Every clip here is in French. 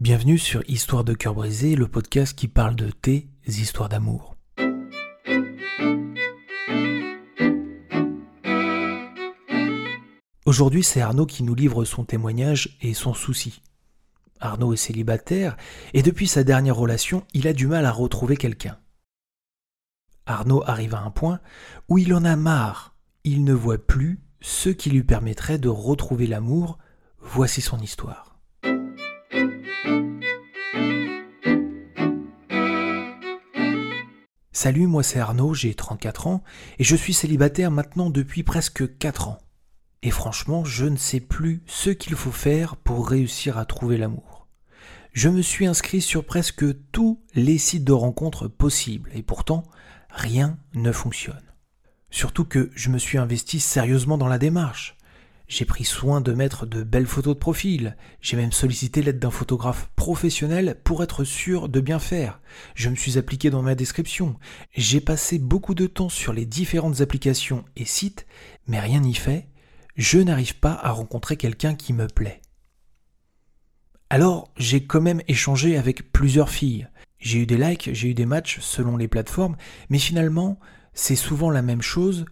Bienvenue sur Histoire de cœur brisé, le podcast qui parle de tes histoires d'amour. Aujourd'hui, c'est Arnaud qui nous livre son témoignage et son souci. Arnaud est célibataire et depuis sa dernière relation, il a du mal à retrouver quelqu'un. Arnaud arrive à un point où il en a marre. Il ne voit plus ce qui lui permettrait de retrouver l'amour. Voici son histoire. Salut, moi c'est Arnaud, j'ai 34 ans et je suis célibataire maintenant depuis presque 4 ans. Et franchement, je ne sais plus ce qu'il faut faire pour réussir à trouver l'amour. Je me suis inscrit sur presque tous les sites de rencontres possibles et pourtant, rien ne fonctionne. Surtout que je me suis investi sérieusement dans la démarche. J'ai pris soin de mettre de belles photos de profil. J'ai même sollicité l'aide d'un photographe professionnel pour être sûr de bien faire. Je me suis appliqué dans ma description. J'ai passé beaucoup de temps sur les différentes applications et sites, mais rien n'y fait. Je n'arrive pas à rencontrer quelqu'un qui me plaît. Alors, j'ai quand même échangé avec plusieurs filles. J'ai eu des likes, j'ai eu des matchs selon les plateformes, mais finalement, c'est souvent la même chose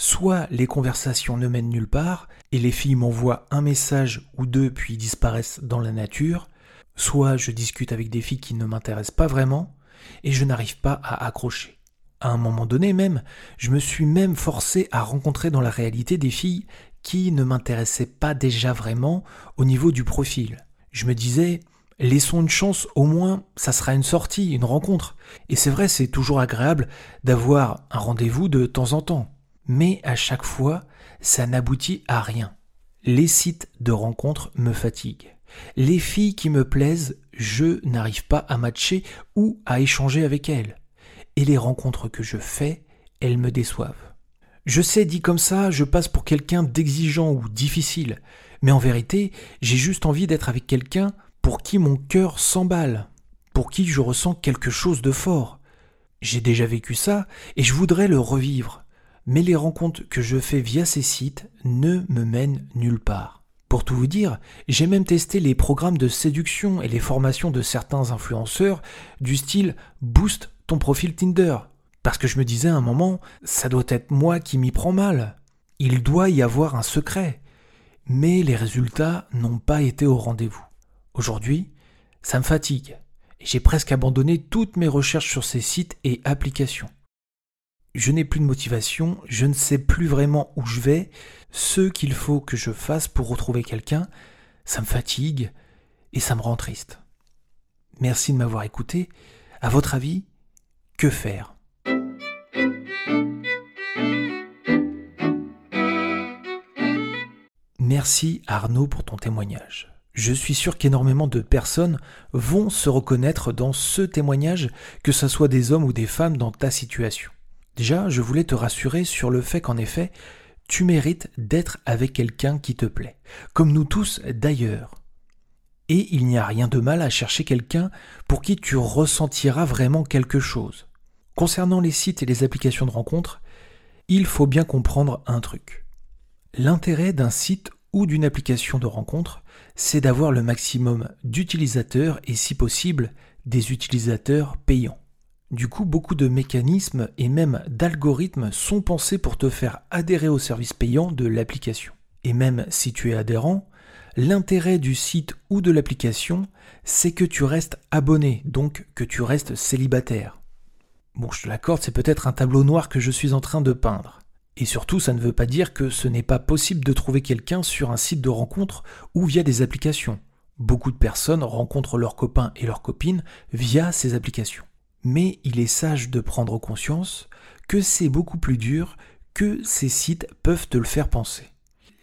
Soit les conversations ne mènent nulle part, et les filles m'envoient un message ou deux puis disparaissent dans la nature, soit je discute avec des filles qui ne m'intéressent pas vraiment, et je n'arrive pas à accrocher. À un moment donné même, je me suis même forcé à rencontrer dans la réalité des filles qui ne m'intéressaient pas déjà vraiment au niveau du profil. Je me disais, laissons une chance, au moins ça sera une sortie, une rencontre. Et c'est vrai, c'est toujours agréable d'avoir un rendez-vous de temps en temps mais à chaque fois, ça n'aboutit à rien. Les sites de rencontres me fatiguent. Les filles qui me plaisent, je n'arrive pas à matcher ou à échanger avec elles. Et les rencontres que je fais, elles me déçoivent. Je sais, dit comme ça, je passe pour quelqu'un d'exigeant ou difficile, mais en vérité, j'ai juste envie d'être avec quelqu'un pour qui mon cœur s'emballe, pour qui je ressens quelque chose de fort. J'ai déjà vécu ça et je voudrais le revivre mais les rencontres que je fais via ces sites ne me mènent nulle part. Pour tout vous dire, j'ai même testé les programmes de séduction et les formations de certains influenceurs du style Boost ton profil Tinder. Parce que je me disais à un moment, ça doit être moi qui m'y prends mal. Il doit y avoir un secret. Mais les résultats n'ont pas été au rendez-vous. Aujourd'hui, ça me fatigue. Et j'ai presque abandonné toutes mes recherches sur ces sites et applications je n'ai plus de motivation, je ne sais plus vraiment où je vais, ce qu'il faut que je fasse pour retrouver quelqu'un, ça me fatigue et ça me rend triste. Merci de m'avoir écouté. À votre avis, que faire? Merci Arnaud pour ton témoignage. Je suis sûr qu'énormément de personnes vont se reconnaître dans ce témoignage, que ce soit des hommes ou des femmes dans ta situation. Déjà, je voulais te rassurer sur le fait qu'en effet, tu mérites d'être avec quelqu'un qui te plaît, comme nous tous d'ailleurs. Et il n'y a rien de mal à chercher quelqu'un pour qui tu ressentiras vraiment quelque chose. Concernant les sites et les applications de rencontres, il faut bien comprendre un truc. L'intérêt d'un site ou d'une application de rencontre, c'est d'avoir le maximum d'utilisateurs et si possible des utilisateurs payants. Du coup, beaucoup de mécanismes et même d'algorithmes sont pensés pour te faire adhérer au service payant de l'application. Et même si tu es adhérent, l'intérêt du site ou de l'application, c'est que tu restes abonné, donc que tu restes célibataire. Bon, je te l'accorde, c'est peut-être un tableau noir que je suis en train de peindre. Et surtout, ça ne veut pas dire que ce n'est pas possible de trouver quelqu'un sur un site de rencontre ou via des applications. Beaucoup de personnes rencontrent leurs copains et leurs copines via ces applications mais il est sage de prendre conscience que c'est beaucoup plus dur que ces sites peuvent te le faire penser.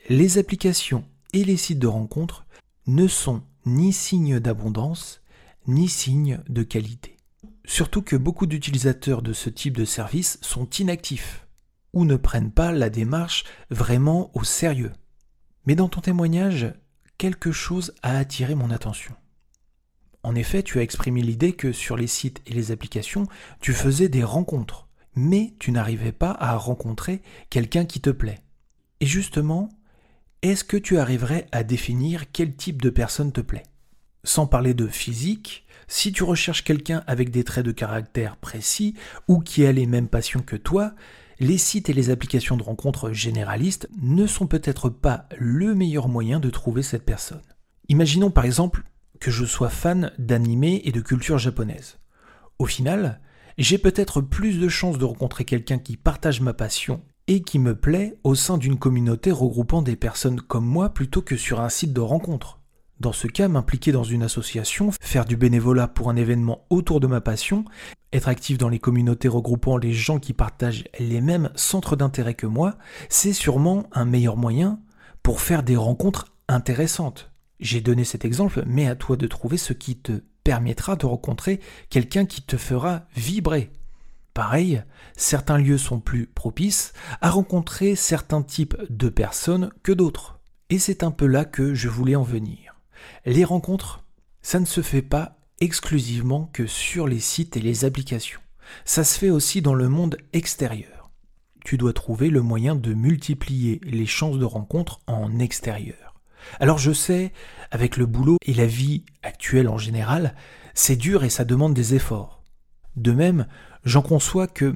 Les applications et les sites de rencontres ne sont ni signes d'abondance, ni signes de qualité. Surtout que beaucoup d'utilisateurs de ce type de service sont inactifs ou ne prennent pas la démarche vraiment au sérieux. Mais dans ton témoignage, quelque chose a attiré mon attention. En effet, tu as exprimé l'idée que sur les sites et les applications, tu faisais des rencontres, mais tu n'arrivais pas à rencontrer quelqu'un qui te plaît. Et justement, est-ce que tu arriverais à définir quel type de personne te plaît? Sans parler de physique, si tu recherches quelqu'un avec des traits de caractère précis ou qui a les mêmes passions que toi, les sites et les applications de rencontres généralistes ne sont peut-être pas le meilleur moyen de trouver cette personne. Imaginons par exemple que je sois fan d'anime et de culture japonaise. Au final, j'ai peut-être plus de chances de rencontrer quelqu'un qui partage ma passion et qui me plaît au sein d'une communauté regroupant des personnes comme moi plutôt que sur un site de rencontre. Dans ce cas, m'impliquer dans une association, faire du bénévolat pour un événement autour de ma passion, être actif dans les communautés regroupant les gens qui partagent les mêmes centres d'intérêt que moi, c'est sûrement un meilleur moyen pour faire des rencontres intéressantes. J'ai donné cet exemple, mais à toi de trouver ce qui te permettra de rencontrer quelqu'un qui te fera vibrer. Pareil, certains lieux sont plus propices à rencontrer certains types de personnes que d'autres. Et c'est un peu là que je voulais en venir. Les rencontres, ça ne se fait pas exclusivement que sur les sites et les applications. Ça se fait aussi dans le monde extérieur. Tu dois trouver le moyen de multiplier les chances de rencontre en extérieur. Alors je sais, avec le boulot et la vie actuelle en général, c'est dur et ça demande des efforts. De même, j'en conçois que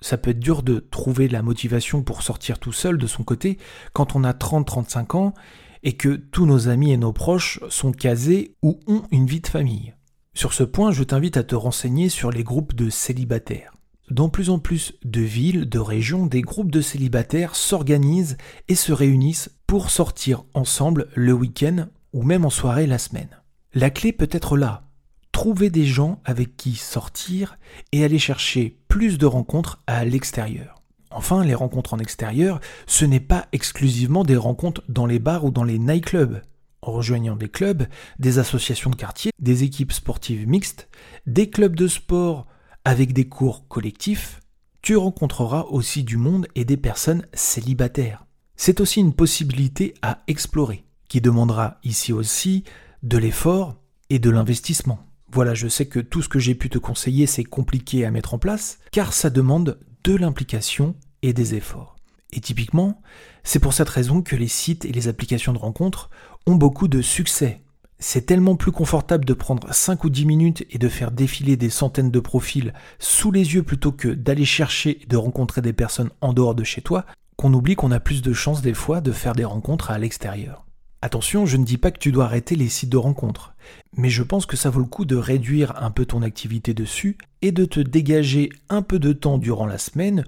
ça peut être dur de trouver la motivation pour sortir tout seul de son côté quand on a 30-35 ans et que tous nos amis et nos proches sont casés ou ont une vie de famille. Sur ce point, je t'invite à te renseigner sur les groupes de célibataires. Dans plus en plus de villes, de régions, des groupes de célibataires s'organisent et se réunissent pour sortir ensemble le week-end ou même en soirée la semaine. La clé peut être là. Trouver des gens avec qui sortir et aller chercher plus de rencontres à l'extérieur. Enfin, les rencontres en extérieur, ce n'est pas exclusivement des rencontres dans les bars ou dans les nightclubs. En rejoignant des clubs, des associations de quartier, des équipes sportives mixtes, des clubs de sport avec des cours collectifs, tu rencontreras aussi du monde et des personnes célibataires. C'est aussi une possibilité à explorer, qui demandera ici aussi de l'effort et de l'investissement. Voilà, je sais que tout ce que j'ai pu te conseiller, c'est compliqué à mettre en place, car ça demande de l'implication et des efforts. Et typiquement, c'est pour cette raison que les sites et les applications de rencontres ont beaucoup de succès c'est tellement plus confortable de prendre 5 ou 10 minutes et de faire défiler des centaines de profils sous les yeux plutôt que d'aller chercher et de rencontrer des personnes en dehors de chez toi qu'on oublie qu'on a plus de chances des fois de faire des rencontres à l'extérieur. Attention, je ne dis pas que tu dois arrêter les sites de rencontres, mais je pense que ça vaut le coup de réduire un peu ton activité dessus et de te dégager un peu de temps durant la semaine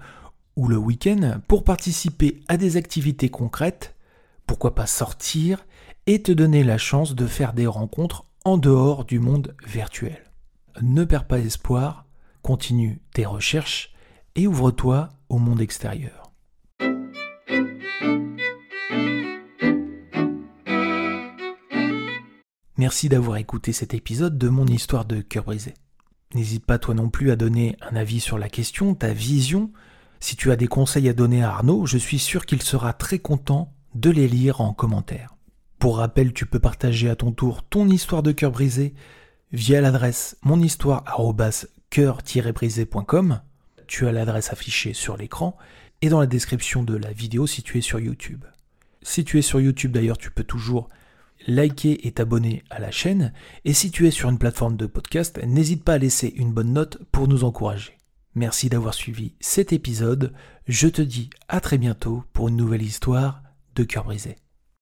ou le week-end pour participer à des activités concrètes, pourquoi pas sortir et te donner la chance de faire des rencontres en dehors du monde virtuel. Ne perds pas espoir, continue tes recherches et ouvre-toi au monde extérieur. Merci d'avoir écouté cet épisode de mon histoire de cœur brisé. N'hésite pas toi non plus à donner un avis sur la question, ta vision. Si tu as des conseils à donner à Arnaud, je suis sûr qu'il sera très content de les lire en commentaire. Pour rappel, tu peux partager à ton tour ton histoire de cœur brisé via l'adresse monhistoire-brisé.com. Tu as l'adresse affichée sur l'écran et dans la description de la vidéo si tu es sur YouTube. Si tu es sur YouTube d'ailleurs, tu peux toujours liker et t'abonner à la chaîne. Et si tu es sur une plateforme de podcast, n'hésite pas à laisser une bonne note pour nous encourager. Merci d'avoir suivi cet épisode. Je te dis à très bientôt pour une nouvelle histoire de cœur brisé.